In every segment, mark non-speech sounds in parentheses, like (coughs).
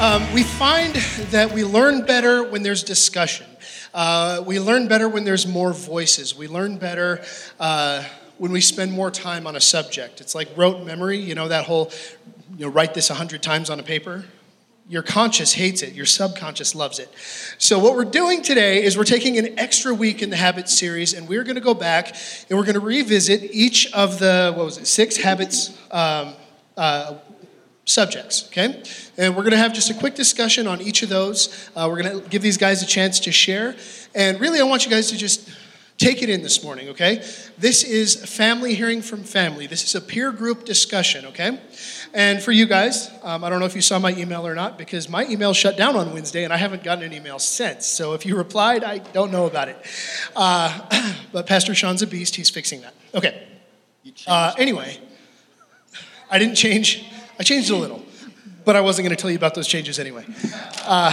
Um, we find that we learn better when there's discussion. Uh, we learn better when there's more voices. We learn better uh, when we spend more time on a subject. It's like rote memory, you know, that whole, you know, write this a hundred times on a paper. Your conscious hates it, your subconscious loves it. So, what we're doing today is we're taking an extra week in the Habits series, and we're going to go back and we're going to revisit each of the, what was it, six habits. Um, uh, subjects, okay? And we're gonna have just a quick discussion on each of those. Uh, we're gonna give these guys a chance to share. And really, I want you guys to just take it in this morning, okay? This is family hearing from family. This is a peer group discussion, okay? And for you guys, um, I don't know if you saw my email or not because my email shut down on Wednesday and I haven't gotten an email since. So if you replied, I don't know about it. Uh, (clears throat) but Pastor Sean's a beast, he's fixing that. Okay. Uh, anyway, I didn't change. I changed a little, but I wasn't going to tell you about those changes anyway. Uh,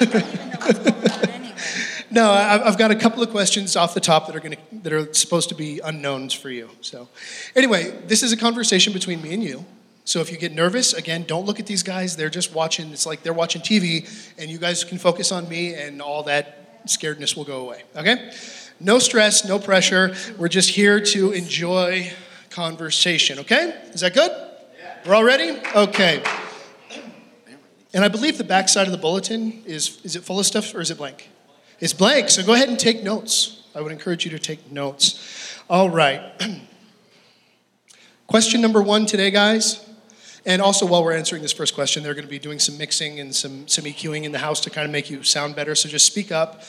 (laughs) no, I've got a couple of questions off the top that are going to that are supposed to be unknowns for you. So, anyway, this is a conversation between me and you. So if you get nervous, again, don't look at these guys. They're just watching. It's like they're watching TV, and you guys can focus on me, and all that scaredness will go away. Okay? No stress, no pressure. We're just here to enjoy conversation. Okay? Is that good? We're all ready? Okay. And I believe the back side of the bulletin is is it full of stuff or is it blank? It's blank, so go ahead and take notes. I would encourage you to take notes. All right. (clears throat) question number one today, guys. And also, while we're answering this first question, they're going to be doing some mixing and some, some EQing in the house to kind of make you sound better. So just speak up,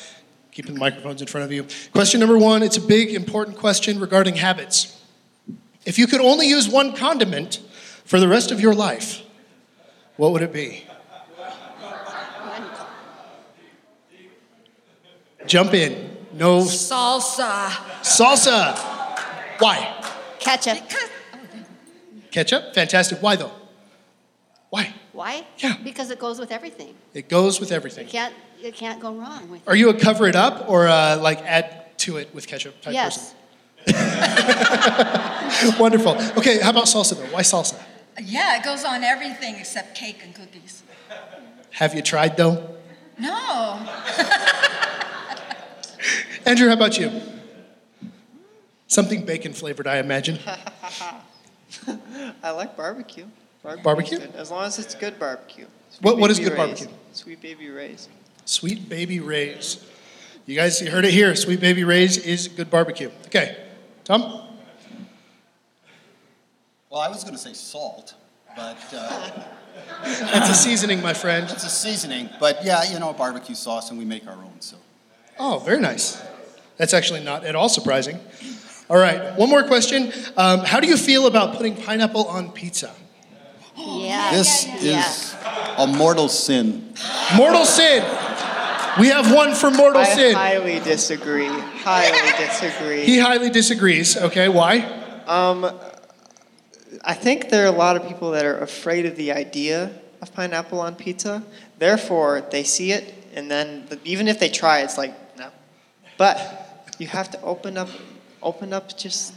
keeping the microphones in front of you. Question number one it's a big, important question regarding habits. If you could only use one condiment, for the rest of your life, what would it be? Jump in. No. Salsa. Salsa. Why? Ketchup. Ketchup? Fantastic. Why though? Why? Why? Yeah. Because it goes with everything. It goes with everything. You can't, you can't go wrong with Are you a cover it up or a, like add to it with ketchup type Yes. person? (laughs) Wonderful. Okay, how about salsa though? Why salsa? Yeah, it goes on everything except cake and cookies. Have you tried though? No. (laughs) Andrew, how about you? Something bacon flavored, I imagine. (laughs) I like barbecue. Barbecue's Barbecue? good, As long as it's good barbecue. Sweet What- what is good Ray's. barbecue? Sweet Baby Ray's. Sweet Baby Ray's. You guys you heard it here. Sweet Baby Ray's is good barbecue. Okay, Tom? Well, I was going to say salt, but uh, (laughs) That's a seasoning, my friend. it's a seasoning. But yeah, you know, barbecue sauce, and we make our own. So Oh, very nice. That's actually not at all surprising. All right, one more question. Um, how do you feel about putting pineapple on pizza? Yeah. this yeah. is a mortal sin. Mortal sin. We have one for mortal I sin. highly disagree. Highly disagree. He highly disagrees. Okay, why? Um, I think there are a lot of people that are afraid of the idea of pineapple on pizza. Therefore, they see it, and then the, even if they try, it's like no. But you have to open up, open up. Just,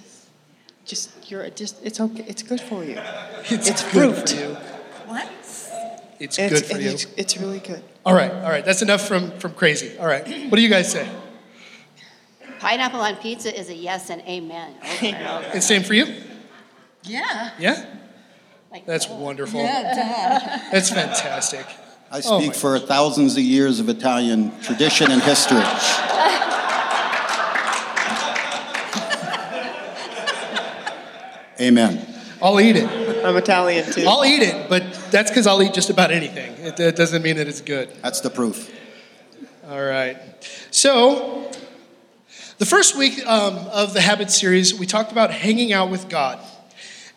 just you're just. It's okay. It's good for you. (laughs) It's, It's good fruit. for you. What? It's And good for you. It's, it's really good. All right, all right. That's enough from from crazy. All right. What do you guys say? Pineapple on pizza is a yes and amen. Over (laughs) and. And same for you? Yeah. Yeah. Like, That's wonderful. Yeah, (laughs) That's fantastic. I Oh, speak my- for thousands of years of Italian tradition and history. Amen. I'll eat it. I'm Italian too. I'll eat it, but that's because I'll eat just about anything. It, it doesn't mean that it's good. That's the proof. All right. So, the first week um, of the Habit series, we talked about hanging out with God.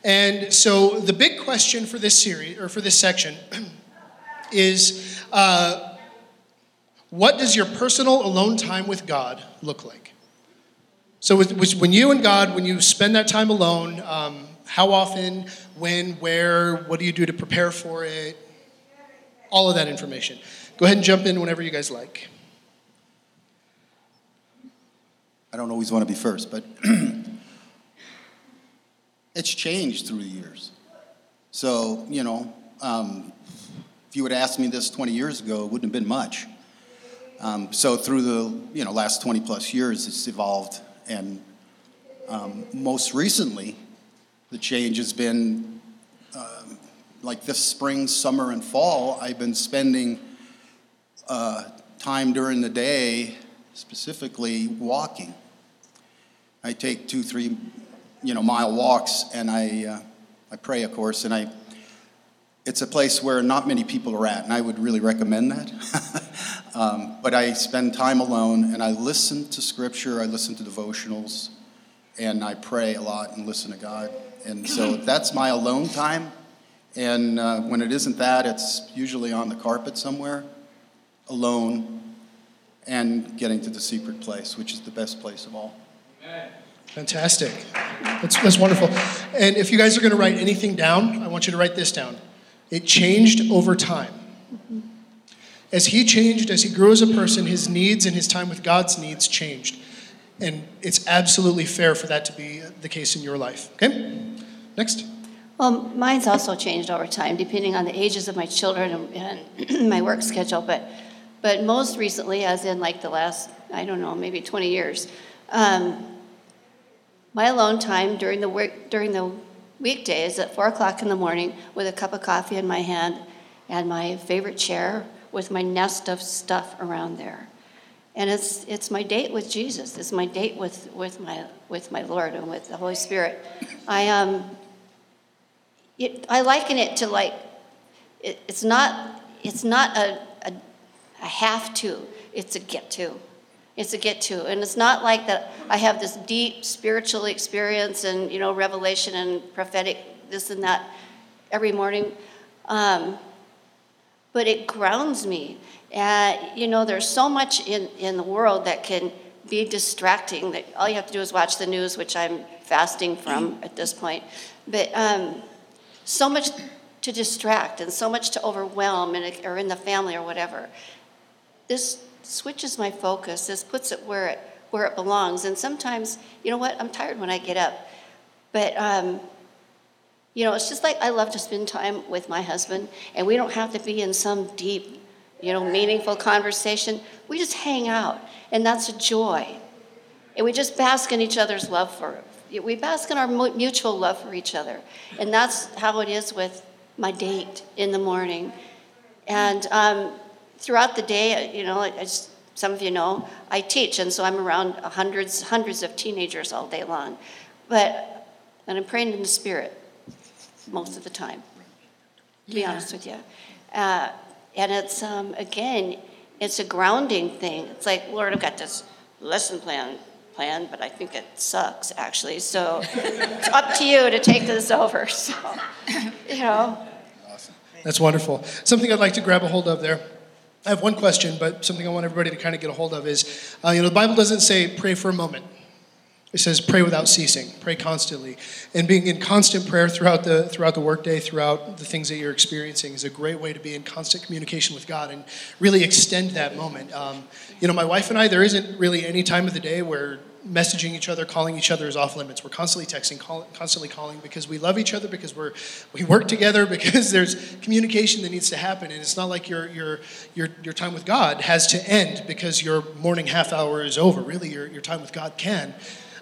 And so, the big question for this series, or for this section, (clears throat) is uh, what does your personal alone time with God look like? So, with, when you and God, when you spend that time alone, um, how often, when, where, what do you do to prepare for it? All of that information. Go ahead and jump in whenever you guys like. I don't always want to be first, but (clears throat) it's changed through the years. So, you know, um, a you would have asked me this 20 years ago, it wouldn't have been much. Um, so through the you know last 20 plus years, it's evolved, and um, most recently, the change has been um, like this spring, summer, and fall. I've been spending uh, time during the day, specifically walking. I take two, three, you know, mile walks, and I uh, I pray, of course, and I. It's a place where not many people are at, and I would really recommend that. (laughs) um, but I spend time alone, and I listen to Scripture. I listen to devotionals, and I pray a lot and listen to God. And so (laughs) that's my alone time. And uh, when it isn't that, it's usually on the carpet somewhere, alone, and getting to the secret place, which is the best place of all. Fantastic. That's, that's wonderful. And if you guys are going to write anything down, I want you to write this down. It changed over time. As he changed, as he grew as a person, his needs and his time with God's needs changed. And it's absolutely fair for that to be the case in your life. Okay? Next. Well, mine's also changed over time, depending on the ages of my children and, and (clears throat) my work schedule. But, but most recently, as in like the last, I don't know, maybe 20 years, um, my alone time during the work during the weekdays at four o'clock in the morning with a cup of coffee in my hand and my favorite chair with my nest of stuff around there. And it's, it's my date with Jesus. It's my date with, with, my, with my Lord and with the Holy Spirit. I, um, it, I liken it to like, it, it's not, it's not a, a, a have to, it's a get to. It's a get to. And it's not like that I have this deep spiritual experience and, you know, revelation and prophetic this and that every morning. Um, but it grounds me. Uh, you know, there's so much in, in the world that can be distracting that all you have to do is watch the news, which I'm fasting from at this point. But um, so much to distract and so much to overwhelm, and, or in the family or whatever. This switches my focus. This puts it where it where it belongs. And sometimes, you know what? I'm tired when I get up, but um, you know, it's just like I love to spend time with my husband, and we don't have to be in some deep, you know, meaningful conversation. We just hang out, and that's a joy. And we just bask in each other's love for we bask in our mutual love for each other. And that's how it is with my date in the morning. And um, throughout the day, you know, as some of you know, I teach, and so I'm around hundreds, hundreds of teenagers all day long. But, and I'm praying in the spirit most of the time, to be Yeah. honest with you. Uh, and it's, um, again, it's a grounding thing. It's like, Lord, I've got this lesson plan, plan, but I think it sucks, actually. So it's up to you to take this over. (laughs) So, you know, Awesome. That's wonderful. Something I'd like to grab a hold of there. I have one question, but something I want everybody to kind of get a hold of is, uh, you know, the Bible doesn't say pray for a moment. It says pray without ceasing, pray constantly, and being in constant prayer throughout the throughout the workday, throughout the things that you're experiencing, is a great way to be in constant communication with God and really extend that moment. Um, you know, my wife and I, there isn't really any time of the day where messaging each other, calling each other is off limits. We're constantly texting, call, constantly calling because we love each other, because we're we work together, (laughs) because there's communication that needs to happen, and it's not like your your your your time with God has to end because your morning half hour is over. Really, your your time with God can.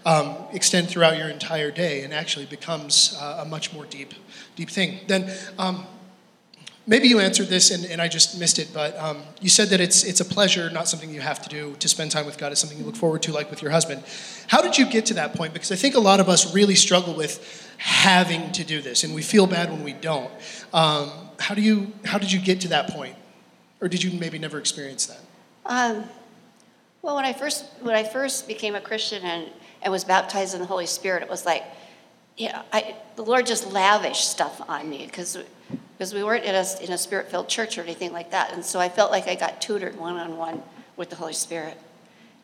Um, extend throughout your entire day and actually becomes uh, a much more deep, deep thing. Then, um, maybe you answered this and, and I just missed it, but um, you said that it's, it's a pleasure, not something you have to do to spend time with God. It's something you look forward to, like with your husband. How did you get to that point? Because I think a lot of us really struggle with having to do this, and we feel bad when we don't. Um, how, do you, how did you get to that point? Or did you maybe never experience that? Um, well, when I first when I first became a Christian and, and was baptized in the Holy Spirit, it was like, yeah, I, the Lord just lavished stuff on me because because we weren't in a in a spirit filled church or anything like that, and so I felt like I got tutored one on one with the Holy Spirit.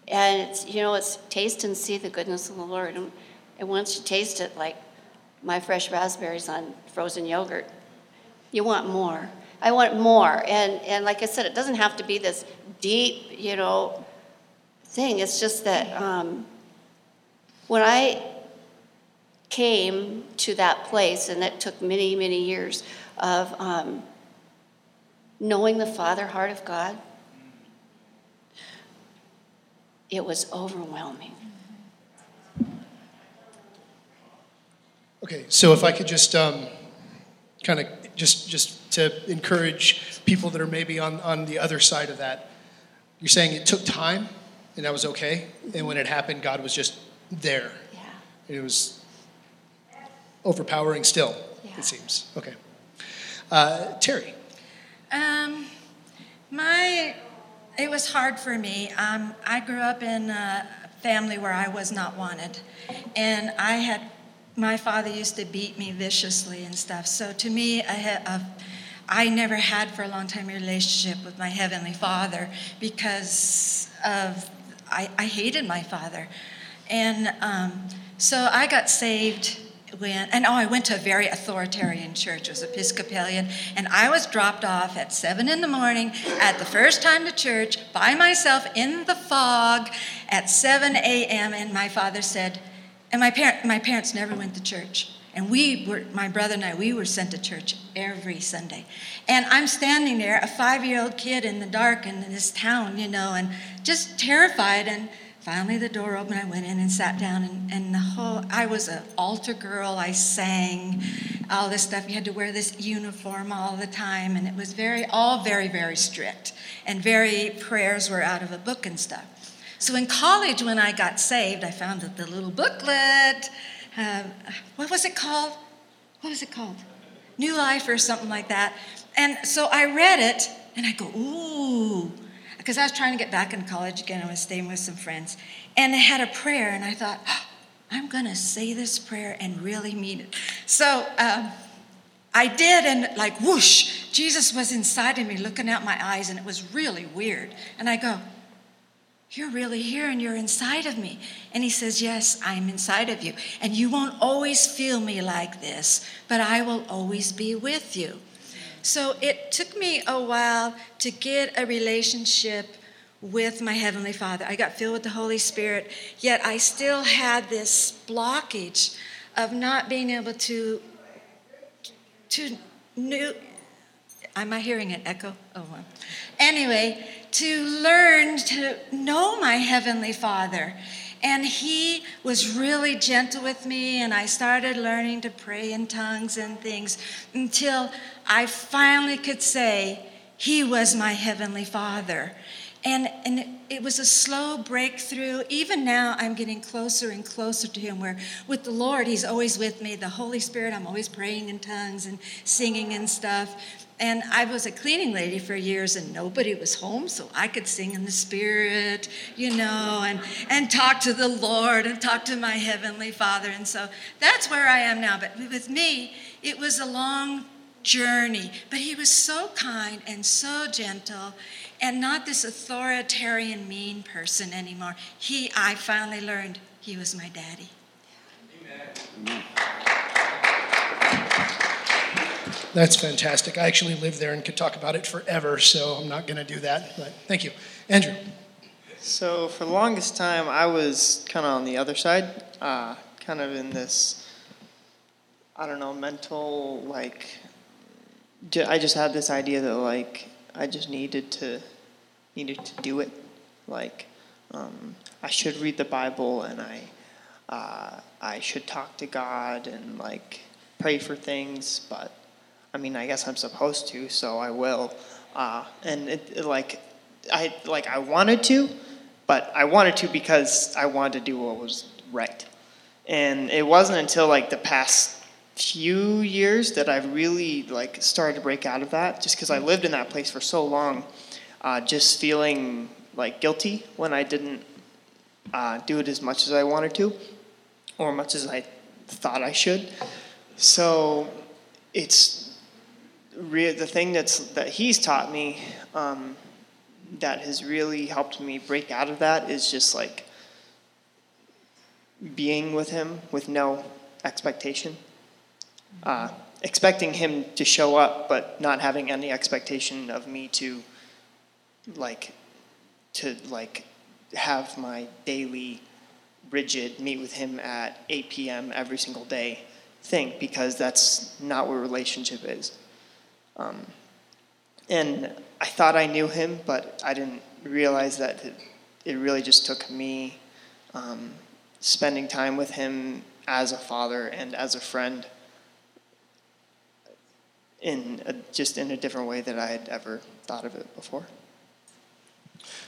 And it's you know it's taste and see the goodness of the Lord, and, and once you taste it, like my fresh raspberries on frozen yogurt, you want more. I want more. And, and like I said, it doesn't have to be this deep, you know, thing. It's just that um, when I came to that place, and it took many, many years of um, knowing the Father heart of God, it was overwhelming. Okay, so if I could just um, kind of just just to encourage people that are maybe on, on the other side of that, you're saying it took time and that was okay, and when it happened, God was just there. Yeah. It was overpowering still, Yeah. it seems. Okay. Uh, Terry. Um, my, it was hard for me. Um, I grew up in a family where I was not wanted, and I had, my father used to beat me viciously and stuff. So to me, I I never had for a long time a relationship with my heavenly Father because of I, I hated my father, and um, so I got saved and oh, I went to a very authoritarian church. It was Episcopalian, and I was dropped off at seven in the morning at the first time to church by myself in the fog at 7 a.m. And my father said, and my parent, my parents never went to church. And we were, my brother and I, we were sent to church every Sunday. And I'm standing there, a five year old kid in the dark in this town, you know, and just terrified. And finally the door opened. I went in and sat down. And, and the whole, I was an altar girl. I sang all this stuff. You had to wear this uniform all the time. And it was very, all very, very strict. And very, prayers were out of a book and stuff. So in college, when I got saved, I found that the little booklet uh, what was it called? What was it called? New Life or something like that. And so I read it and I go, ooh, because I was trying to get back in college again. I was staying with some friends. And they had a prayer, and I thought, oh, I'm going to say this prayer and really mean it. So um, I did, and like whoosh, Jesus was inside of me looking out my eyes, and it was really weird. And I go, you're really here and you're inside of me. And he says, Yes, I'm inside of you. And you won't always feel me like this, but I will always be with you. So it took me a while to get a relationship with my Heavenly Father. I got filled with the Holy Spirit, yet I still had this blockage of not being able to, to new, am I hearing an echo? Oh, well. Anyway, to learn to know my Heavenly Father. And he was really gentle with me, and I started learning to pray in tongues and things until I finally could say, He was my Heavenly Father. And, and it was a slow breakthrough. Even now, I'm getting closer and closer to Him, where with the Lord, He's always with me. The Holy Spirit, I'm always praying in tongues and singing and stuff. And I was a cleaning lady for years, and nobody was home, so I could sing in the Spirit, you know, and, and talk to the Lord and talk to my Heavenly Father. And so that's where I am now. But with me, it was a long journey. But He was so kind and so gentle and not this authoritarian, mean person anymore. He, I finally learned He was my daddy. Amen. That's fantastic. I actually live there and could talk about it forever, so I'm not going to do that. But thank you. Andrew. So for the longest time, I was kind of on the other side, uh, kind of in this, I don't know, mental like. I just had this idea that like I just needed to, needed to do it, like um, I should read the Bible and I, uh, I should talk to God and like pray for things, but I mean, I guess I'm supposed to, so I will. Uh, and it, it, like, I like I wanted to, but I wanted to because I wanted to do what was right. And it wasn't until like the past few years that I've really like started to break out of that, just because I lived in that place for so long, uh, just feeling like guilty when I didn't uh, do it as much as I wanted to, or much as I thought I should. So it's re- the thing that's that he's taught me um, that has really helped me break out of that is just like being with him with no expectation. Uh, expecting him to show up but not having any expectation of me to like to like have my daily rigid meet with him at 8 p.m every single day thing because that's not what relationship is um, and I thought I knew him, but I didn't realize that it, it really just took me um, spending time with him as a father and as a friend in a, just in a different way that I had ever thought of it before.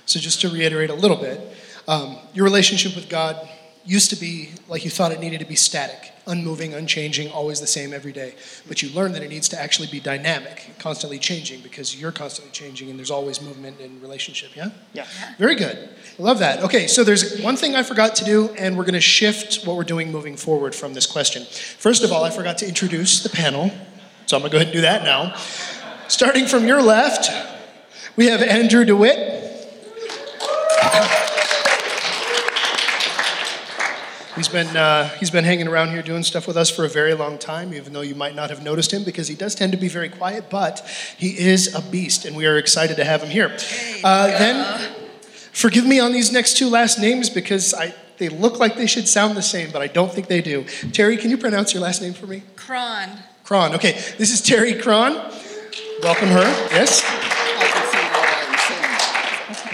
So, just to reiterate a little bit, um, your relationship with God used to be like you thought it needed to be static, unmoving, unchanging, always the same every day. But you learned that it needs to actually be dynamic, constantly changing, because you're constantly changing and there's always movement in relationship, yeah? Yeah. Very good. I love that. Okay, so there's one thing I forgot to do, and we're going to shift what we're doing moving forward from this question. First of all, I forgot to introduce the panel, so I'm going to go ahead and do that now. Starting from your left, we have Andrew DeWitt. He's been, uh, he's been hanging around here doing stuff with us for a very long time, even though you might not have noticed him because he does tend to be very quiet, but he is a beast, and we are excited to have him here. Uh, then, forgive me on these next two last names because I, they look like they should sound the same, but I don't think they do. Terry, can you pronounce your last name for me? Cron. Cron. Okay, this is Terry Cron. Welcome her. Yes.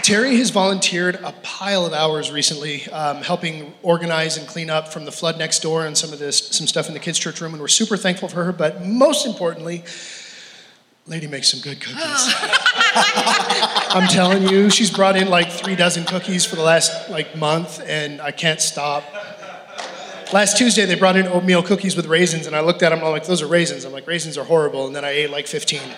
Terry has volunteered a pile of hours recently, um, helping organize and clean up from the flood next door and some of this, some stuff in the kids' church room, and we're super thankful for her. But most importantly, lady makes some good cookies. (laughs) I'm telling you, she's brought in like three dozen cookies for the last like month, and I can't stop. Last Tuesday, they brought in oatmeal cookies with raisins, and I looked at them and I'm like, those are raisins. I'm like, raisins are horrible, and then I ate like 15. (laughs)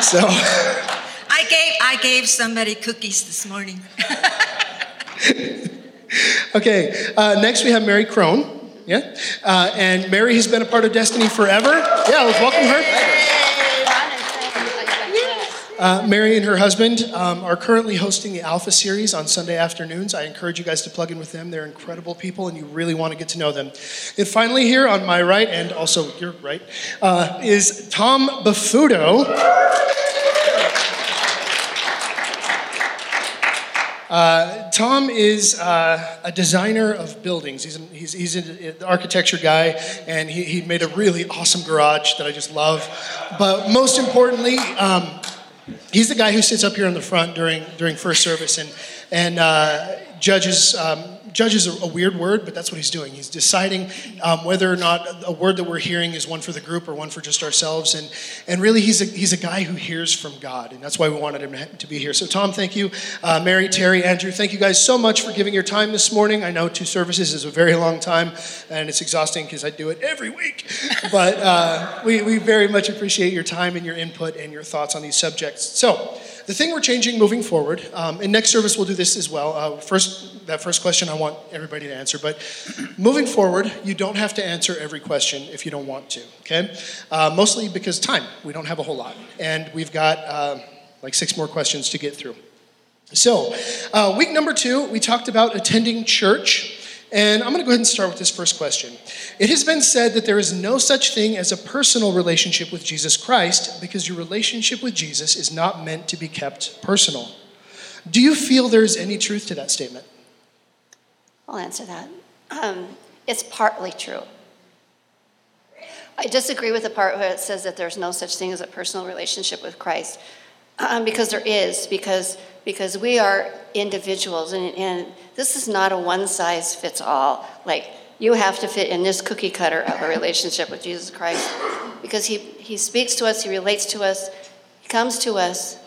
So. (laughs) I gave I gave somebody cookies this morning. (laughs) Okay, uh, next we have Mary Crone. Yeah? Uh, and Mary has been a part of Destiny forever. Yeah, let's welcome her. Uh, Mary and her husband um, are currently hosting the Alpha series on Sunday afternoons. I encourage you guys to plug in with them. They're incredible people, and you really want to get to know them. And finally, here on my right, and also your right, uh, is Tom Bafuto. Uh, Tom is uh, a designer of buildings. He's, an, he's, he's an architecture guy, and he, he made a really awesome garage that I just love. But most importantly, um, he's the guy who sits up here in the front during, during first service and, and uh, judges. Um, judge is a, a weird word, but that's what he's doing. He's deciding um, whether or not a word that we're hearing is one for the group or one for just ourselves. And, and really, he's a, he's a guy who hears from God, and that's why we wanted him to, be here. So, Tom, thank you. Uh, Mary, Terry, Andrew, thank you guys so much for giving your time this morning. I know two services is a very long time, and it's exhausting because I do it every week. (laughs) But uh, we, we very much appreciate your time and your input and your thoughts on these subjects. So, the thing we're changing moving forward, um, and next service we'll do this as well. Uh, first, that first question I want everybody to answer, but moving forward, you don't have to answer every question if you don't want to. Okay, uh, mostly because time. We don't have a whole lot, and we've got uh, like six more questions to get through. So, uh, week number two, we talked about attending church. And I'm going to go ahead and start with this first question. It has been said that there is no such thing as a personal relationship with Jesus Christ because your relationship with Jesus is not meant to be kept personal. Do you feel there is any truth to that statement? I'll answer that. Um, it's partly true. I disagree with the part where it says that there's no such thing as a personal relationship with Christ, um, because there is, because because we are individuals, and, and this is not a one size fits all. Like you have to fit in this cookie cutter of a relationship with Jesus Christ, because he he speaks to us, he relates to us, he comes to us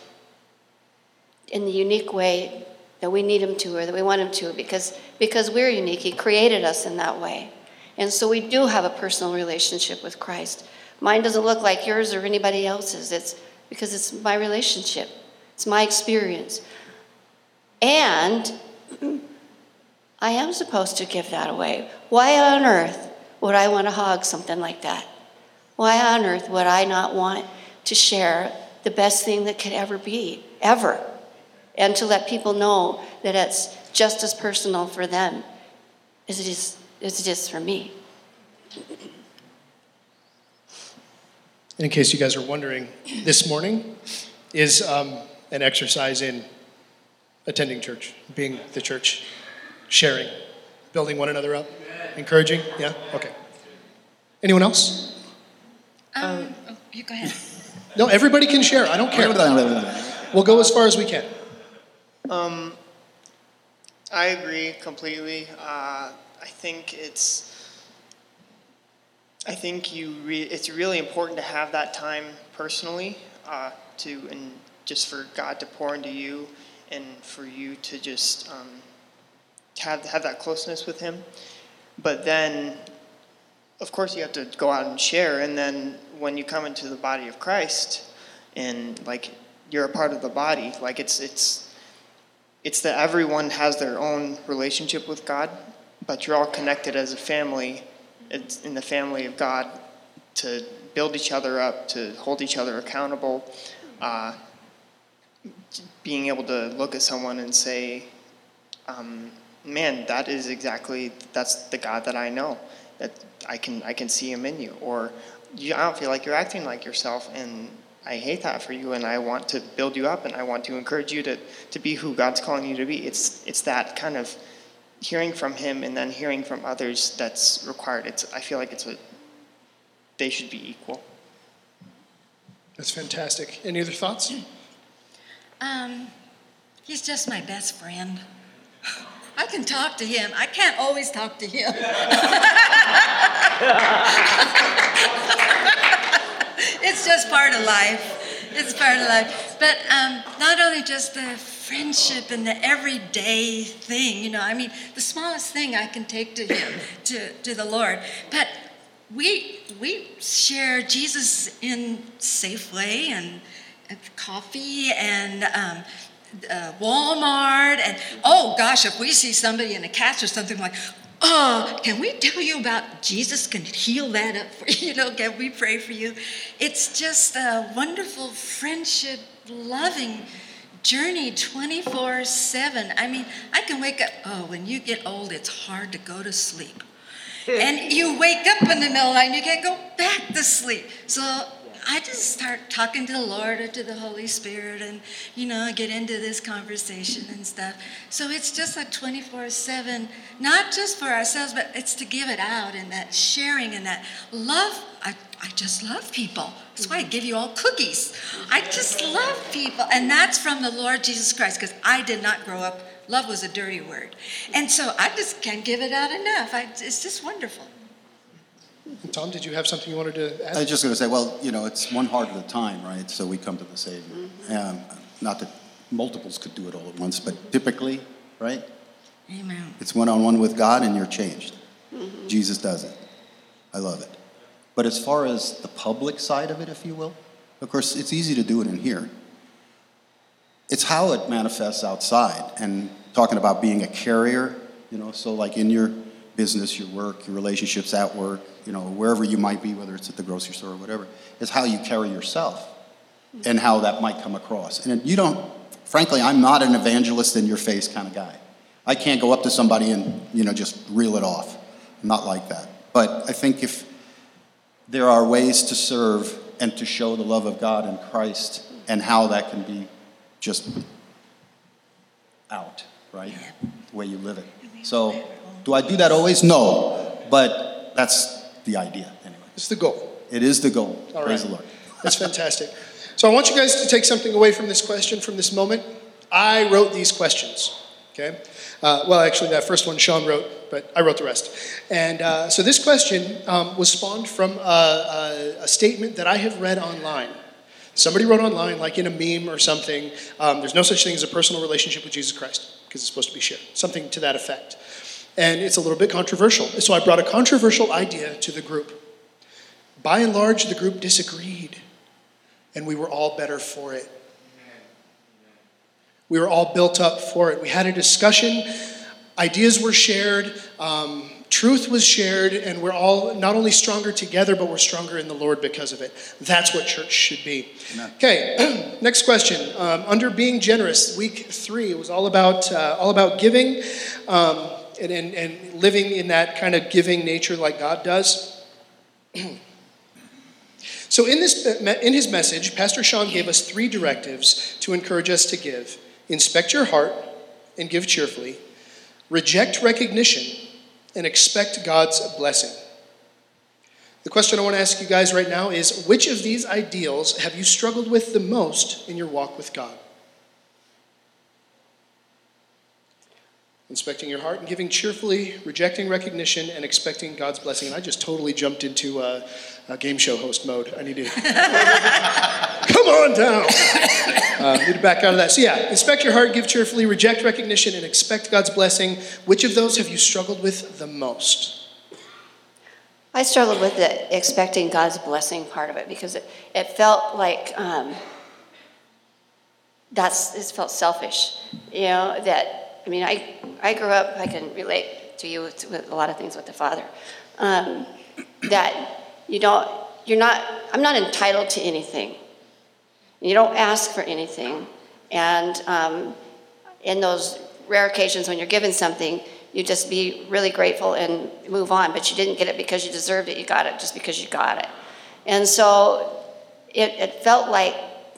in the unique way that we need him to or that we want him to because because we're unique. He created us in that way. And so we do have a personal relationship with christ. Mine doesn't look like yours or anybody else's. It's because it's my relationship it's my experience. And i am supposed to give that away. Why on earth would i want to hog something like that? Why on earth would i not want to share the best thing that could ever be ever? And to let people know that it's just as personal for them as it is, as it is for me. In case you guys are wondering, this morning is um, an exercise in attending church, being the church, sharing, building one another up, encouraging. Yeah? Okay. Anyone else? Um, oh, you go ahead. No, everybody can share. I don't care. We'll go as far as we can. Um, I agree completely. Uh, I think it's. I think you. Re- it's really important to have that time personally, uh, to and just for God to pour into you, and for you to just um, have have that closeness with Him. But then, of course, you have to go out and share. And then when you come into the body of Christ, and like you're a part of the body, like it's it's it's that everyone has their own relationship with God, but you're all connected as a family it's in the family of God to build each other up, to hold each other accountable. Uh, being able to look at someone and say, um, "Man, that is exactly that's the God that I know. That I can I can see Him in you." Or, "I don't feel like you're acting like yourself," and I hate that for you, and I want to build you up, and I want to encourage you to, to be who God's calling you to be. It's it's that kind of hearing from Him and then hearing from others that's required. It's I feel like it's a they should be equal. That's fantastic. Any other thoughts? Um, he's just my best friend. (laughs) I can talk to him. I can't always talk to him. (laughs) it's just part of life. It's part of life. But um, not only just the friendship and the everyday thing, you know, I mean, the smallest thing I can take to him, to, to the Lord. But we, we share Jesus in Safeway and, and coffee and um, uh, Walmart. And oh gosh, if we see somebody in a cast or something like, oh, can we tell you about Jesus can heal that up for (laughs) you? Know, can we pray for you? It's just a wonderful friendship, loving journey 24 7. I mean, I can wake up, oh, when you get old, it's hard to go to sleep. (laughs) and you wake up in the middle of the night and you can't go back to sleep. So I just start talking to the Lord or to the Holy Spirit and, you know, I get into this conversation and stuff. So it's just a 24 7, not just for ourselves, but it's to give it out and that sharing and that love. I, I just love people. That's why I give you all cookies. I just love people. And that's from the Lord Jesus Christ because I did not grow up. Love was a dirty word. And so I just can't give it out enough. I, it's just wonderful. Tom, did you have something you wanted to add? I was just going to say, well, you know, it's one heart at a time, right? So we come to the Savior. Um, not that multiples could do it all at once, but typically, right? Amen. It's one on one with God and you're changed. Jesus does it. I love it. But as far as the public side of it, if you will, of course, it's easy to do it in here. It's how it manifests outside and talking about being a carrier, you know, so like in your business, your work, your relationships at work, you know, wherever you might be, whether it's at the grocery store or whatever, is how you carry yourself and how that might come across. And you don't, frankly, I'm not an evangelist in your face kind of guy. I can't go up to somebody and, you know, just reel it off. I'm not like that. But I think if there are ways to serve and to show the love of God in Christ and how that can be just out, right? The way you live it. So, do I do that always? No. But that's the idea, anyway. It's the goal. It is the goal. All Praise right. the Lord. That's fantastic. So I want you guys to take something away from this question, from this moment. I wrote these questions. Okay. Uh, well, actually, that first one Sean wrote, but I wrote the rest. And uh, so this question um, was spawned from a, a, a statement that I have read online. Somebody wrote online, like in a meme or something, um, there's no such thing as a personal relationship with Jesus Christ because it's supposed to be shared. Something to that effect. And it's a little bit controversial. So I brought a controversial idea to the group. By and large, the group disagreed, and we were all better for it. We were all built up for it. We had a discussion, ideas were shared, um, truth was shared, and we're all not only stronger together, but we're stronger in the Lord because of it. That's what church should be. Okay, (clears throat) next question. Um, under being generous, week three, it was all about uh, all about giving, um, and, and and living in that kind of giving nature like God does. (clears throat) So, in, this, in his message, Pastor Sean gave us three directives to encourage us to give inspect your heart and give cheerfully, reject recognition, and expect God's blessing. The question I want to ask you guys right now is which of these ideals have you struggled with the most in your walk with God? Inspecting your heart and giving cheerfully, rejecting recognition, and expecting God's blessing. And I just totally jumped into a, a game show host mode. I need to (laughs) come on down. Uh, need to back out of that. So, yeah, inspect your heart, give cheerfully, reject recognition, and expect God's blessing. Which of those have you struggled with the most? I struggled with the expecting God's blessing part of it because it, it felt like um, that's it felt selfish, you know. That I mean, I I grew up. I can relate to you with, with a lot of things with the Father. Um, that you don't, you're not. I'm not entitled to anything. You don't ask for anything, and um, in those rare occasions when you're given something, you just be really grateful and move on. But you didn't get it because you deserved it. You got it just because you got it. And so it, it felt like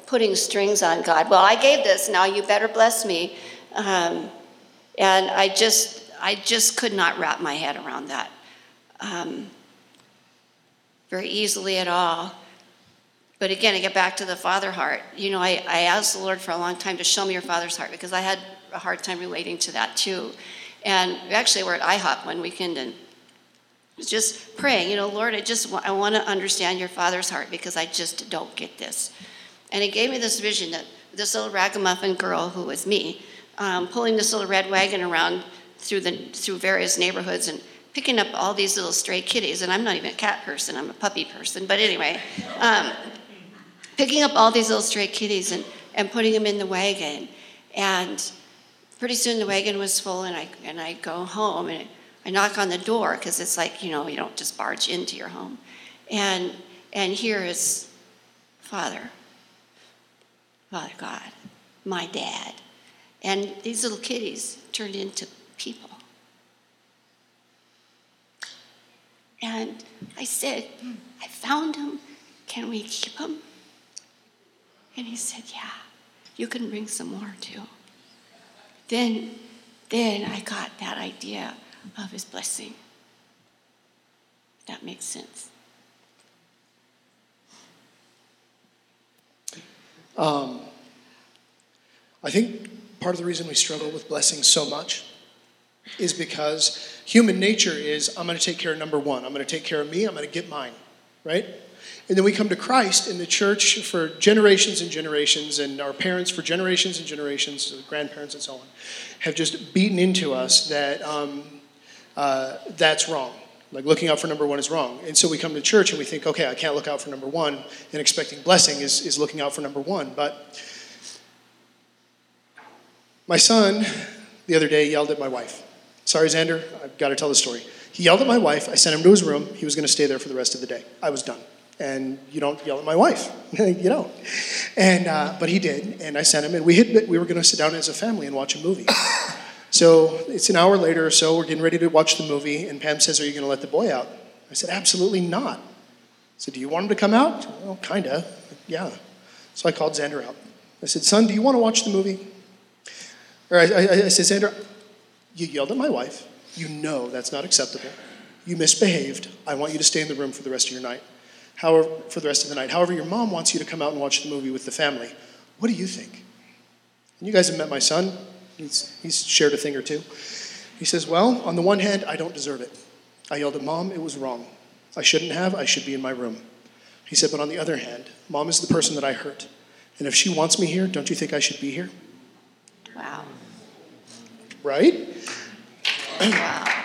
putting strings on God. Well, I gave this. Now you better bless me. Um, and I just, I just could not wrap my head around that um, very easily at all. But again, I get back to the father heart. You know, I, I asked the Lord for a long time to show me your father's heart because I had a hard time relating to that too. And we actually were at IHOP one weekend and just praying, you know, Lord, I just I want to understand your father's heart because I just don't get this. And he gave me this vision that this little ragamuffin girl who was me, um, pulling this little red wagon around through the through various neighborhoods and picking up all these little stray kitties. And I'm not even a cat person; I'm a puppy person. But anyway, um, picking up all these little stray kitties and, and putting them in the wagon. And pretty soon the wagon was full, and I and I go home and I knock on the door because it's like you know you don't just barge into your home, and and here is Father, Father God, my dad, and these little kitties turned into people. And I said, I found them. Can we keep them? And he said, Yeah, you can bring some more too. Then, then I got that idea of his blessing. That makes sense. Um, I think part of the reason we struggle with blessing so much is because human nature is I'm going to take care of number one. I'm going to take care of me. I'm going to get mine, right? And then we come to Christ in the church for generations and generations, and our parents for generations and generations, grandparents and so on, have just beaten into us that um, uh, that's wrong. Like looking out for number one is wrong. And so we come to church and we think, okay, I can't look out for number one, and expecting blessing is, is looking out for number one. But my son the other day yelled at my wife. Sorry, Xander, I've got to tell the story. He yelled at my wife. I sent him to his room. He was going to stay there for the rest of the day. I was done. And you don't yell at my wife, (laughs) you know. And uh, but he did, and I sent him, and we hit. We were going to sit down as a family and watch a movie. (coughs) So it's an hour later or so. We're getting ready to watch the movie, and Pam says, "Are you going to let the boy out?" I said, "Absolutely not." Said, "Do you want him to come out?" Well, kinda, yeah. So I called Xander out. I said, "Son, do you want to watch the movie?" Or I, I, I said, Xander, you yelled at my wife. You know that's not acceptable. You misbehaved. I want you to stay in the room for the rest of your night. However, for the rest of the night. However, your mom wants you to come out and watch the movie with the family. What do you think? And you guys have met my son. He's, he's shared a thing or two. He says, Well, on the one hand, I don't deserve it. I yelled at mom, it was wrong. I shouldn't have, I should be in my room. He said, But on the other hand, mom is the person that I hurt. And if she wants me here, don't you think I should be here? Wow. Right? Wow. (clears throat)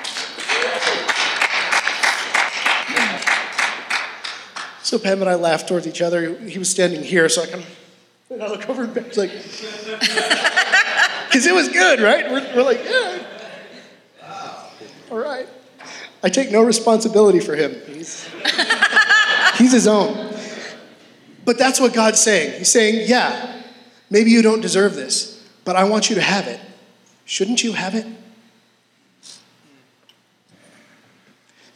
So Pam and I laughed towards each other. He was standing here, so I kind of and I look over and Pam's like, (laughs) because it was good, right? We're, we're like, yeah. All right. I take no responsibility for him. He's, (laughs) he's his own. But that's what God's saying. He's saying, yeah, maybe you don't deserve this, but I want you to have it. Shouldn't you have it?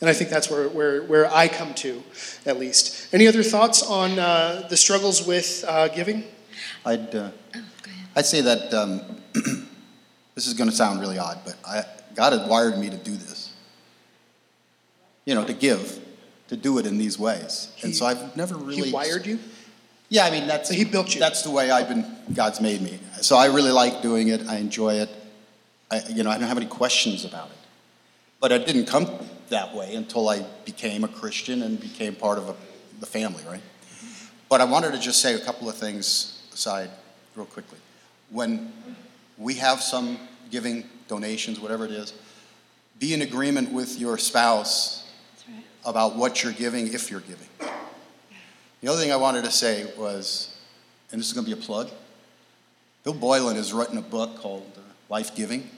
And I think that's where, where, where I come to, at least. Any other thoughts on uh, the struggles with uh, giving? I'd, uh, I'd say that um, (clears throat) this is going to sound really odd, but I, God had wired me to do this. You know, to give. to do it in these ways. And so I've never really. He wired you? Yeah, I mean, that's. He built you. That's the way I've been, God's made me. So I really like doing it. I enjoy it. I, you know, I don't have any questions about it. But it didn't come that way until I became a Christian and became part of a, the family, right? But I wanted to just say a couple of things aside, real quickly. When we have some giving donations, whatever it is, be in agreement with your spouse right. about what you're giving if you're giving. The other thing I wanted to say was, and this is going to be a plug, Bill Boylan has written a book called Life Giving.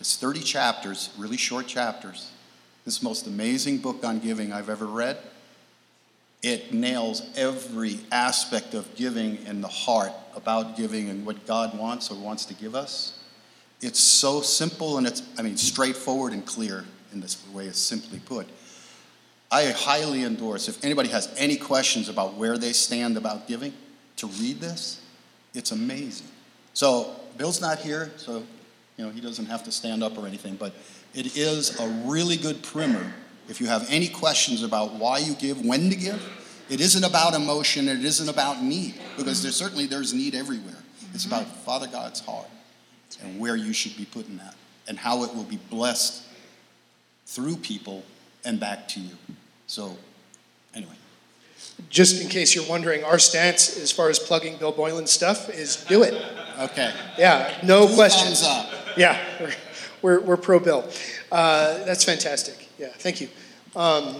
It's 30 chapters, really short chapters. This most amazing book on giving I've ever read. It nails every aspect of giving and the heart about giving and what God wants or wants to give us. It's so simple and it's, I mean, straightforward and clear in this way it's simply put. I highly endorse, if anybody has any questions about where they stand about giving, to read this. It's amazing. So, Bill's not here, so, you know, he doesn't have to stand up or anything, but it is a really good primer. If you have any questions about why you give, when to give, it isn't about emotion, it isn't about need, because there's certainly there's need everywhere. It's about mm-hmm. Father God's heart and where you should be putting that and how it will be blessed through people and back to you. So, anyway. Just in case you're wondering, our stance as far as plugging Bill Boylan's stuff is do it. Okay. Yeah, no Two questions. Thumbs up. Yeah, we're, we're, we're pro Bill. Uh, that's fantastic. Yeah, thank you. Um,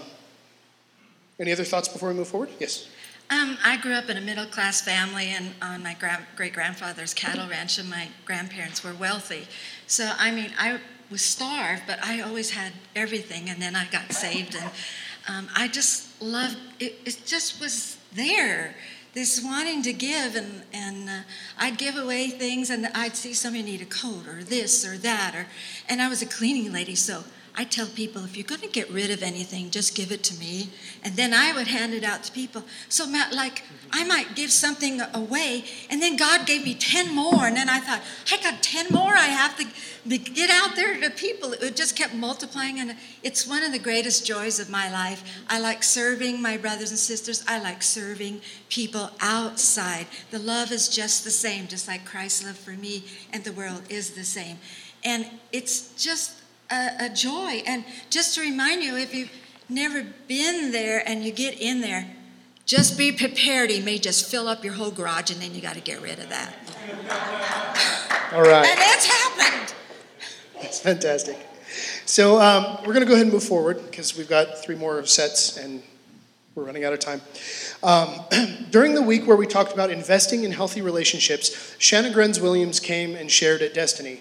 any other thoughts before we move forward? Yes. Um, I grew up in a middle class family and on my gra- great grandfather's cattle ranch, and my grandparents were wealthy. So, I mean, I was starved, but I always had everything, and then I got saved, and um, I just loved it, it, just was there. This wanting to give, and, and uh, I'd give away things, and I'd see somebody need a coat or this or that, or, and I was a cleaning lady, so I tell people, if you're going to get rid of anything, just give it to me. And then I would hand it out to people. So, Matt, like, I might give something away, and then God gave me 10 more. And then I thought, I got 10 more I have to get out there to people. It just kept multiplying. And it's one of the greatest joys of my life. I like serving my brothers and sisters, I like serving people outside. The love is just the same, just like Christ's love for me and the world is the same. And it's just a, a joy. And just to remind you, if you've never been there and you get in there, just be prepared. He may just fill up your whole garage and then you got to get rid of that. (laughs) All right. And it's happened. That's fantastic. So um, we're going to go ahead and move forward because we've got three more sets and we're running out of time. Um, (clears throat) during the week where we talked about investing in healthy relationships, Shanna Grenz Williams came and shared at Destiny.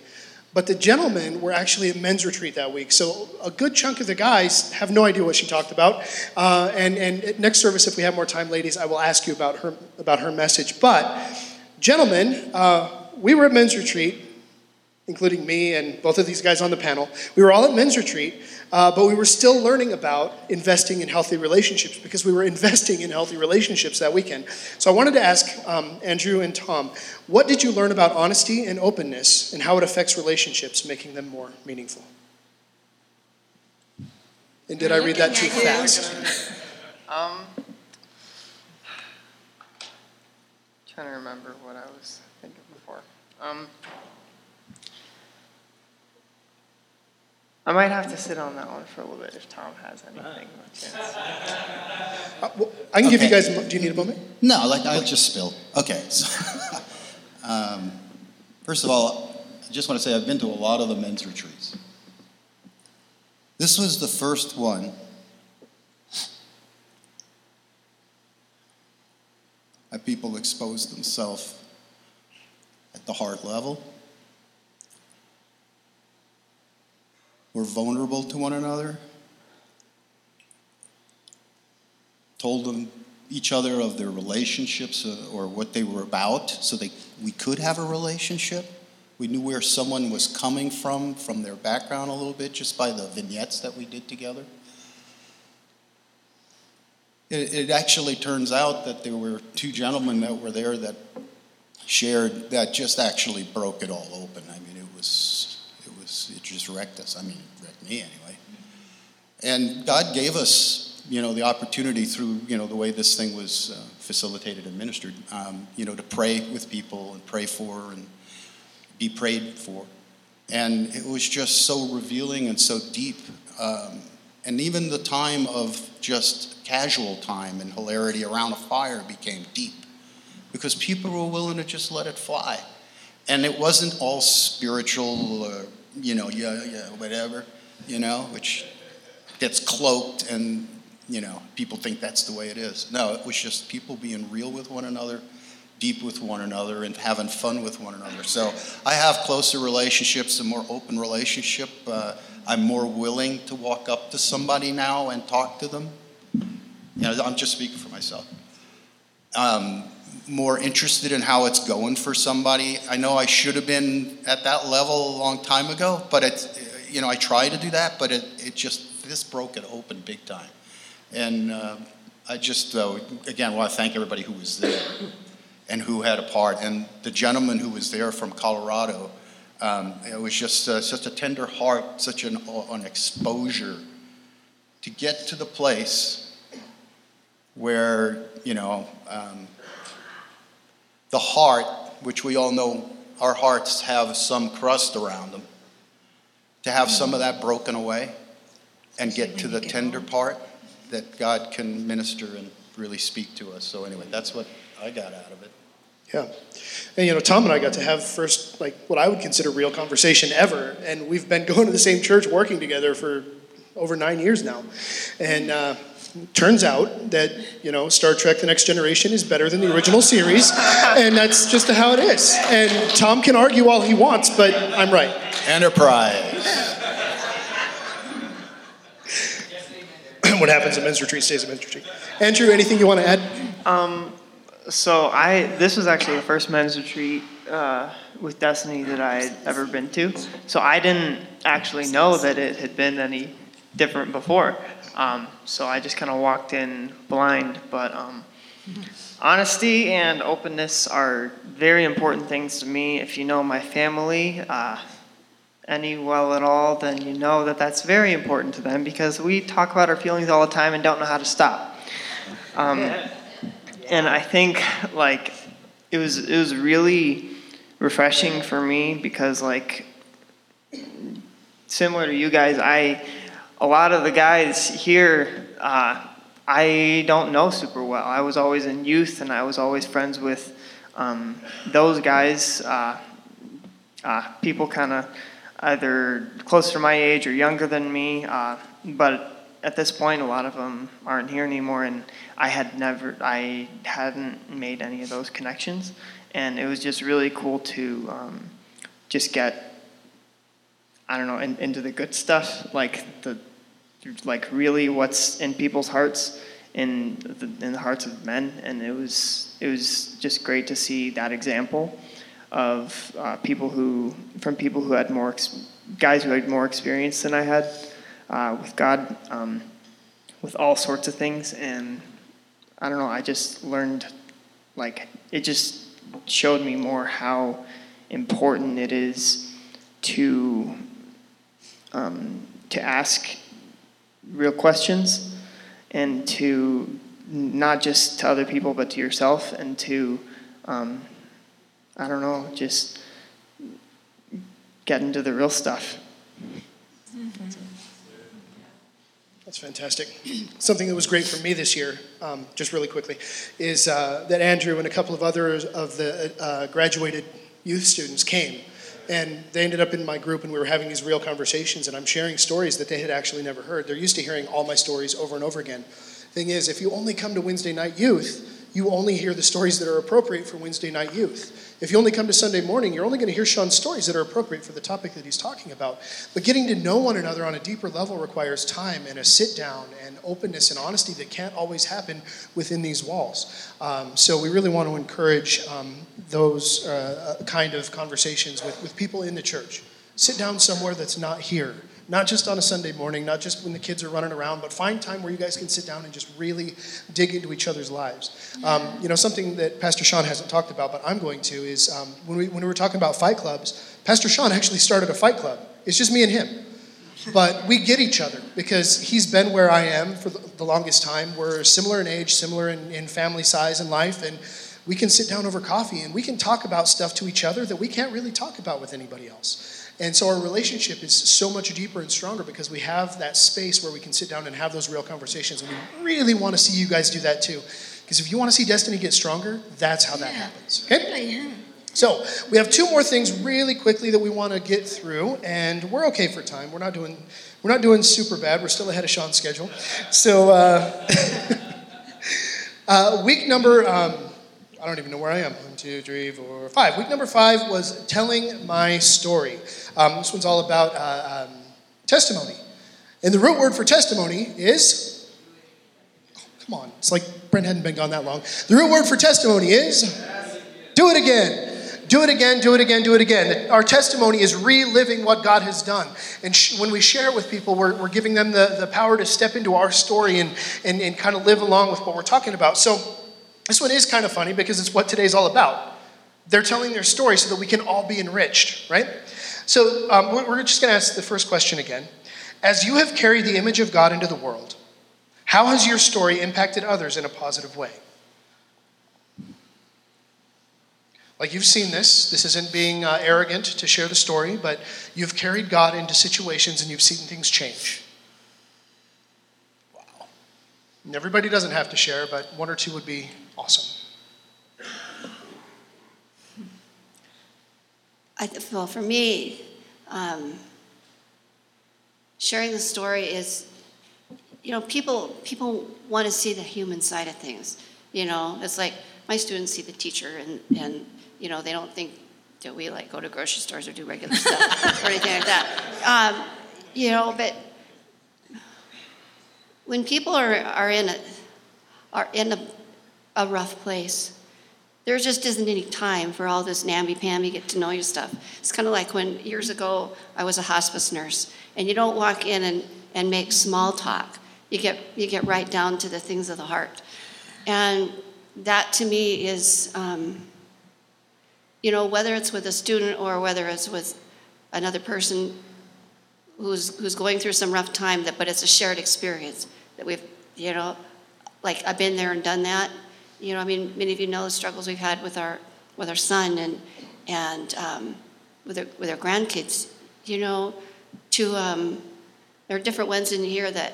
But the gentlemen were actually at men's retreat that week. So a good chunk of the guys have no idea what she talked about. Uh, and, and next service, if we have more time, ladies, I will ask you about her, about her message. But, gentlemen, uh, we were at men's retreat including me and both of these guys on the panel. We were all at men's retreat, uh, but we were still learning about investing in healthy relationships because we were (laughs) investing in healthy relationships that weekend. So I wanted to ask um, Andrew and Tom, what did you learn about honesty and openness and how it affects relationships, making them more meaningful? And did I read that too Looking at you. fast? (laughs) Um, trying to remember what I was thinking before. Um, I might have to sit on that one for a little bit if Tom has anything. Uh, well, I can give you Okay. guys, a mo- do you need a moment? No, like I'll just spill. Okay. (laughs) So, um, first of all, I just want to say I've been to a lot of the men's retreats. This was the first one that people exposed themselves at the heart level. Were vulnerable to one another. Told them each other of their relationships uh, or what they were about so we could have a relationship. We knew where someone was coming from, from their background a little bit, just by the vignettes that we did together. It, it actually turns out that there were two gentlemen that were there that shared, that just actually broke it all open. I mean, it was, it was, it just wrecked us. I mean, wrecked me anyway. And God gave us you know, the opportunity through, you know, the way this thing was uh, facilitated and ministered, um, you know, to pray with people and pray for and be prayed for. And it was just so revealing and so deep. Um, and even the time of just casual time and hilarity around a fire became deep because people were willing to just let it fly. And it wasn't all spiritual, uh, you know, yeah, yeah, whatever, you know, which gets cloaked and, you know, people think that's the way it is. No, it was just people being real with one another, deep with one another, and having fun with one another. So I have closer relationships, a more open relationship. Uh, I'm more willing to walk up to somebody now and talk to them. You know, I'm just speaking for myself. Um, more interested in how it's going for somebody. I know I should have been at that level a long time ago, but it, you know, I try to do that, but it, it just, this broke it open big time. And uh, I just, uh, again, want to thank everybody who was there and who had a part. And the gentleman who was there from Colorado, um, it was just uh, such a tender heart, such an, an exposure to get to the place where, you know, um, the heart, which we all know our hearts have some crust around them, to have some of that broken away and get to the tender part that God can minister and really speak to us. So, anyway, that's what I got out of it. Yeah. And you know, Tom and I got to have first, like, what I would consider real conversation ever. And we've been (laughs) going to the same church working together for over nine years now. And uh, turns out that, you know, Star Trek The Next Generation is better than the original series. And that's just how it is. And Tom can argue all he wants, but I'm right. Enterprise. (clears throat) what happens at men's retreat stays at men's retreat. Andrew, anything you want to add? Um, so I this was actually the first men's retreat uh, with Destiny that I had ever been to. So I didn't actually know that it had been any different before. Um, so I just kind of walked in blind. But um, honesty and openness are very important things to me. If you know my family. Uh, any well at all, then you know that that's very important to them because we talk about our feelings all the time and don't know how to stop. Um, and I think like it was it was really refreshing for me because like similar to you guys, I a lot of the guys here uh, I don't know super well. I was always in youth and I was always friends with um, those guys. Uh, uh, people kind of either closer to my age or younger than me. Uh, but at this point, a lot of them aren't here anymore, and I had never, I hadn't made any of those connections, and it was just really cool to um, just get, I don't know, in, into the good stuff, like the, like really what's in people's hearts, in the, in the hearts of men, and it was, it was just great to see that example of uh, people who, from people who had more, ex- guys who had more experience than I had uh, with God, um, with all sorts of things. And I don't know, I just learned, like, it just showed me more how important it is to, um, to ask real questions and to not just to other people but to yourself and to um, I don't know, just get into the real stuff. That's fantastic. Something that was great for me this year, um, just really quickly, is uh, that Andrew and a couple of others of the uh, graduated youth students came. And they ended up in my group, and we were having these real conversations, and I'm sharing stories that they had actually never heard. They're used to hearing all my stories over and over again. Thing is, if you only come to Wednesday night youth, you only hear the stories that are appropriate for Wednesday night youth. If you only come to Sunday morning, you're only going to hear Sean's stories that are appropriate for the topic that he's talking about. But getting to know one another on a deeper level requires time and a sit down and openness and honesty that can't always happen within these walls. Um, so we really want to encourage um, those uh, uh kind of conversations with, with people in the church. Sit down somewhere that's not here not just on a Sunday morning, not just when the kids are running around, but find time where you guys can sit down and just really dig into each other's lives. Um, you know, something that Pastor Sean hasn't talked about, but I'm going to, is um, when, we, when we were talking about fight clubs, Pastor Sean actually started a fight club. It's just me and him. but we get each other because he's been where I am for the, the longest time. We're similar in age, similar in, in family size and life, and we can sit down over coffee and we can talk about stuff to each other that we can't really talk about with anybody else. And so our relationship is so much deeper and stronger because we have that space where we can sit down and have those real conversations. And we really want to see you guys do that too. Because if you want to see Destiny get stronger, that's how that happens. Okay? Yeah. So we have two more things really quickly that we want to get through, and we're okay for time. We're not doing we're not doing super bad. We're still ahead of Sean's schedule. So uh, (laughs) uh, week number um, I don't even know where I am. One, two, three, four, five. Week number five was telling my story. Um, this one's all about uh, um, testimony, and the root word for testimony is. oh, come on, it's like Brent hadn't been gone that long. The root word for testimony is. Do it again. Do it again, do it again, do it again. Our testimony is reliving what God has done. And sh- when we share it with people, we're, we're giving them the, the power to step into our story and, and, and kind of live along with what we're talking about. So this one is kind of funny because it's what today's all about. They're telling their story so that we can all be enriched, right? So um, we're just going to ask the first question again. As you have carried the image of God into the world, how has your story impacted others in a positive way? Like you've seen this. This isn't being uh, arrogant to share the story, but you've carried God into situations and you've seen things change. Wow. And everybody doesn't have to share, but one or two would be awesome. I, well, for me, um, sharing the story is, you know, people people want to see the human side of things. You know, it's like my students see the teacher, and and you know they don't think that we like go to grocery stores or do regular stuff or anything like that. Um, you know, but when people are are in a are in a, a rough place, there just isn't any time for all this namby-pamby get to know you stuff. It's kind of like when years ago I was a hospice nurse, and you don't walk in and, and make small talk. You get you get right down to the things of the heart, and that to me is, um, you know, whether it's with a student or whether it's with another person who's who's going through some rough time, that but it's a shared experience that we've, you know, like I've been there and done that. You know, I mean, many of you know the struggles we've had with our with our son and and um, with our, with our grandkids. You know, to um, there are different ones in here that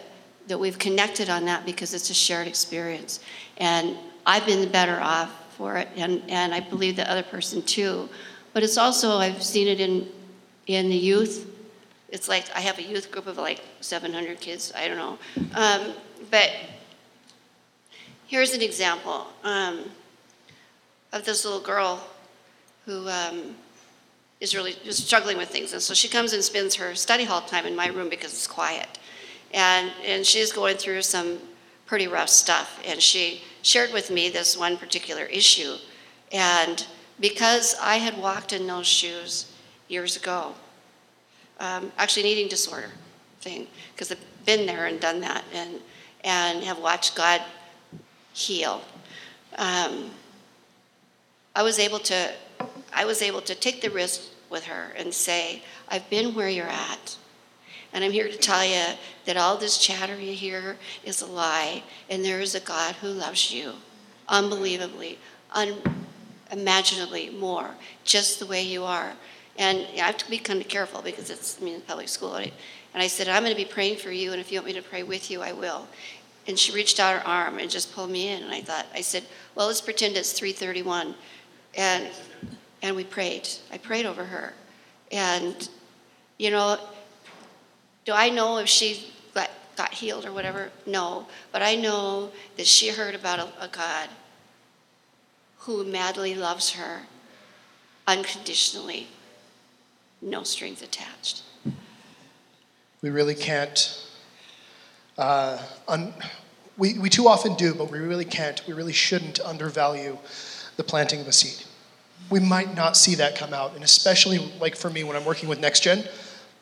that we've connected on that because it's a shared experience, and I've been better off for it, and and I believe the other person too. But it's also I've seen it in in the youth. It's like I have a youth group of like 700 kids. I don't know, um, but Here's an example um, of this little girl who um, is really just struggling with things. And so she comes and spends her study hall time in my room because it's quiet. And, and she's going through some pretty rough stuff. And she shared with me this one particular issue. And because I had walked in those shoes years ago, um, actually an eating disorder thing, because I've been there and done that and, and have watched God heal. Um, I was able to, I was able to take the risk with her and say, I've been where you're at. And I'm here to tell you that all this chatter you hear is a lie, and there is a God who loves you unbelievably, unimaginably more, just the way you are. And I have to be kind of careful because it's I mean public school. And I said, I'm going to be praying for you, and if you want me to pray with you, I will. And she reached out her arm and just pulled me in. And I thought, I said, well, let's pretend it's 331. And, and we prayed. I prayed over her. And, you know, do I know if she got, got healed or whatever? No. But I know that she heard about a, a God who madly loves her unconditionally, no strings attached. We really can't. Uh, un- we, we too often do, but we really can't. We really shouldn't undervalue the planting of a seed. We might not see that come out, and especially like for me when I'm working with Next Gen,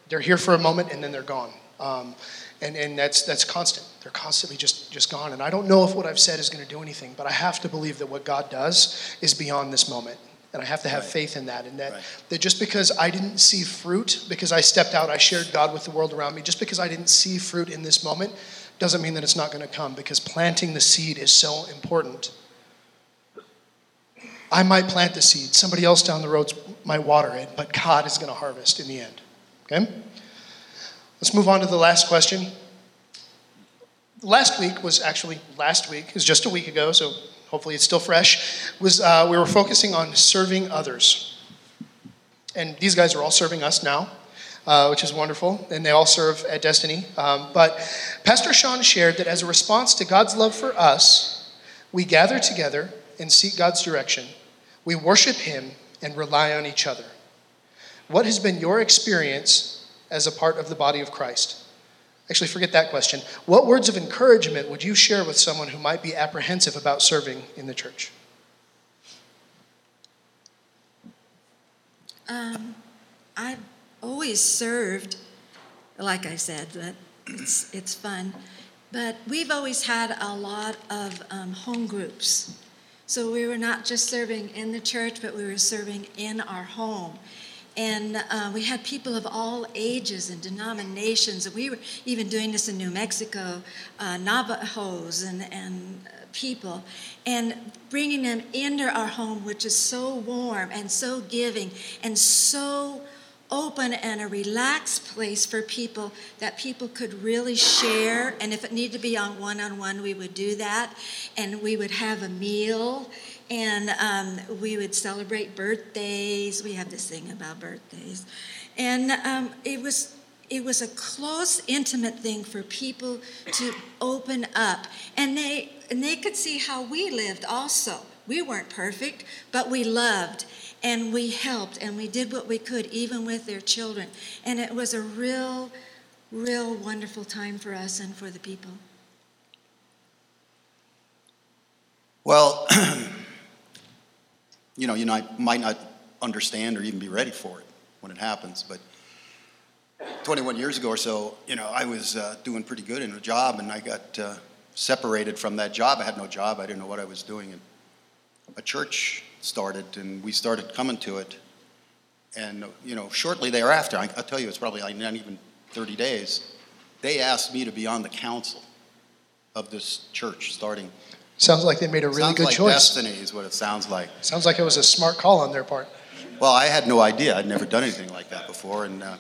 they're here for a moment and then they're gone. Um, and, and that's, that's constant. They're constantly just, just gone. And I don't know if what I've said is going to do anything, but I have to believe that what God does is beyond this moment. And I have to have Right. faith in that. And that, Right. that just because I didn't see fruit, because I stepped out, I shared God with the world around me, just because I didn't see fruit in this moment doesn't mean that it's not going to come because planting the seed is so important. I might plant the seed, somebody else down the road might water it, but God is going to harvest in the end. Okay? Let's move on to the last question. Last week was actually last week, it was just a week ago, so hopefully it's still fresh. Was uh, we were focusing on serving others, and these guys are all serving us now, uh, which is wonderful, and they all serve at Destiny. Um, but Pastor Sean shared that as a response to God's love for us, we gather together and seek God's direction. We worship Him and rely on each other. What has been your experience as a part of the body of Christ? Actually, forget that question. What words of encouragement would you share with someone who might be apprehensive about serving in the church? Um, I've always served, like I said, that it's, it's fun. But we've always had a lot of um, home groups. So we were not just serving in the church, but we were serving in our home. And uh, we had people of all ages and denominations. And we were even doing this in New Mexico, uh, Navajos and, and uh, people, and bringing them into our home, which is so warm and so giving and so open and a relaxed place for people that people could really share. And if it needed to be on one on one, we would do that. And we would have a meal and um, we would celebrate birthdays. We have this thing about birthdays. And um, it was it was a close intimate thing for people to open up and they and they could see how we lived also we weren't perfect but we loved and we helped and we did what we could even with their children and it was a real real wonderful time for us and for the people Well, (clears throat) you know, you might not understand or even be ready for it when it happens, but 21 years ago or so, you know, I was uh, doing pretty good in a job, and I got uh, separated from that job. I had no job. I didn't know what I was doing, and a church started, and we started coming to it. And you know, shortly thereafter, I, I'll tell you, it's probably like not even 30 days. They asked me to be on the council of this church, starting. Sounds like they made a really sounds good like choice. Destiny is what it sounds like. Sounds like it was a smart call on their part. Well, I had no idea. I'd never done anything like that before, and uh,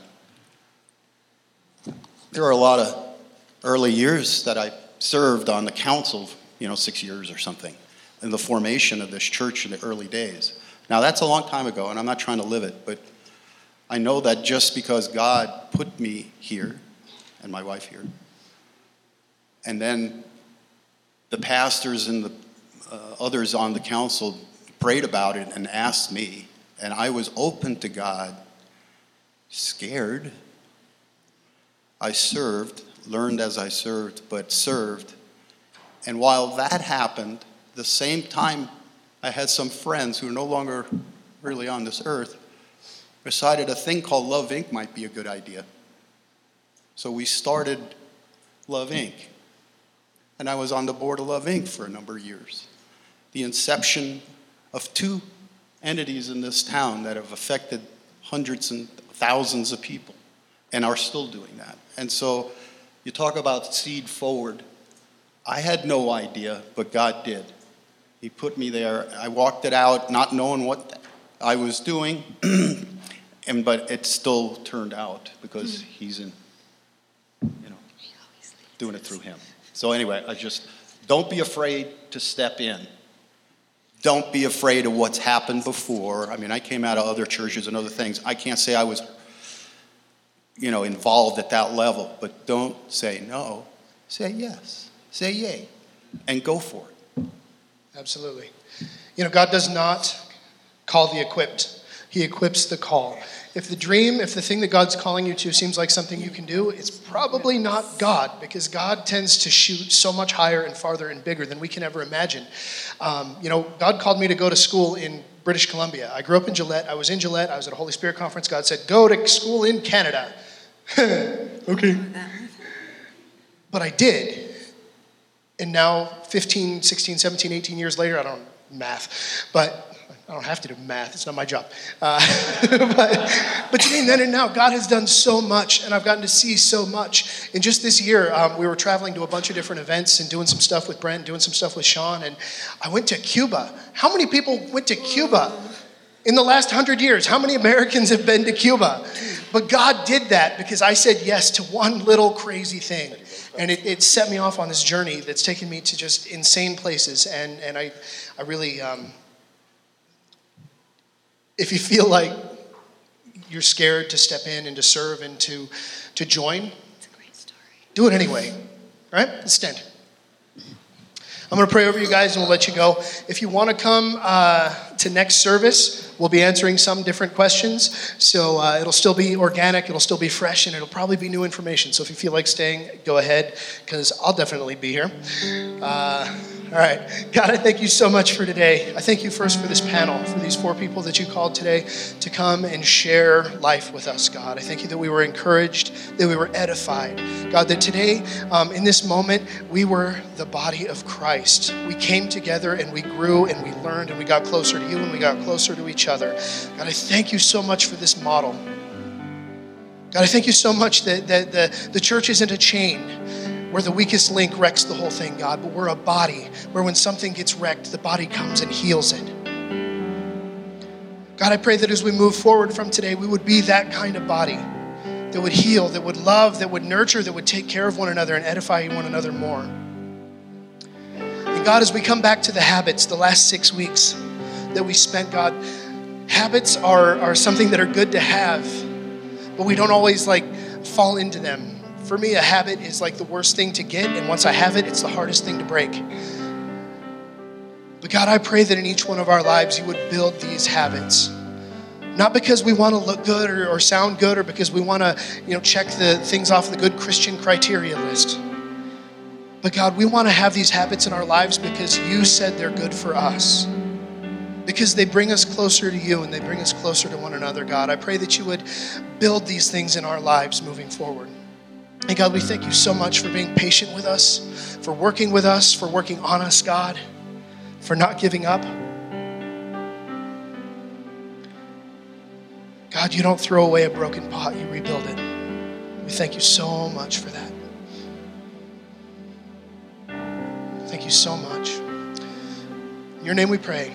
there are a lot of early years that I served on the council. You know, six years or something, in the formation of this church in the early days. Now that's a long time ago, and I'm not trying to live it, but I know that just because God put me here, and my wife here, and then the pastors and the uh, others on the council prayed about it and asked me, and I was open to God, scared. I served, learned as I served, but served. And while that happened, the same time I had some friends who are no longer really on this earth decided a thing called Love Inc. might be a good idea. So we started Love Inc. And I was on the board of Love Inc. for a number of years. The inception of two entities in this town that have affected hundreds and thousands of people and are still doing that. And so you talk about seed forward. I had no idea, but God did. He put me there. I walked it out not knowing what I was doing, (clears throat) and but it still turned out because he's in, you know, doing it through him. So anyway, I just don't be afraid to step in. Don't be afraid of what's happened before. I mean, I came out of other churches and other things. I can't say I was, you know, involved at that level, but don't say no. Say yes. Say yay, and go for it. Absolutely. You know, God does not call the equipped, He equips the call. If the dream, if the thing that God's calling you to seems like something you can do, it's probably not God because God tends to shoot so much higher and farther and bigger than we can ever imagine. Um, you know, God called me to go to school in British Columbia. I grew up in Gillette. I was in Gillette. I was at a Holy Spirit conference. God said, Go to school in Canada. (laughs) okay. But I did. And now, 15, 16, 17, 18 years later, I don't math, but I don't have to do math. It's not my job. Uh, (laughs) but, but between then and now, God has done so much, and I've gotten to see so much. In just this year, um, we were traveling to a bunch of different events and doing some stuff with Brent, doing some stuff with Sean, and I went to Cuba. How many people went to Cuba? In the last hundred years, how many Americans have been to Cuba? But God did that because I said yes to one little crazy thing. And it, it set me off on this journey that's taken me to just insane places. And, and I, I really, um, if you feel like you're scared to step in and to serve and to, to join, do it anyway. All right? Let's stand. I'm going to pray over you guys and we'll let you go. If you want to come uh, to next service, we'll be answering some different questions. So uh, it'll still be organic, it'll still be fresh, and it'll probably be new information. So if you feel like staying, go ahead, because I'll definitely be here. Uh, all right. God, I thank you so much for today. I thank you first for this panel, for these four people that you called today to come and share life with us, God. I thank you that we were encouraged, that we were edified. God, that today, um, in this moment, we were the body of Christ. We came together and we grew and we learned and we got closer to you and we got closer to each other. God, I thank you so much for this model. God, I thank you so much that, that the, the church isn't a chain where the weakest link wrecks the whole thing, God, but we're a body where when something gets wrecked, the body comes and heals it. God, I pray that as we move forward from today, we would be that kind of body that would heal, that would love, that would nurture, that would take care of one another and edify one another more. And God, as we come back to the habits, the last six weeks that we spent, God, habits are, are something that are good to have, but we don't always like fall into them for me, a habit is like the worst thing to get, and once I have it, it's the hardest thing to break. But God, I pray that in each one of our lives, you would build these habits. Not because we want to look good or, or sound good or because we want to, you know, check the things off the good Christian criteria list. But God, we want to have these habits in our lives because you said they're good for us. Because they bring us closer to you and they bring us closer to one another, God. I pray that you would build these things in our lives moving forward. And God, we thank you so much for being patient with us, for working with us, for working on us, God, for not giving up. God, you don't throw away a broken pot, you rebuild it. We thank you so much for that. Thank you so much. In your name we pray.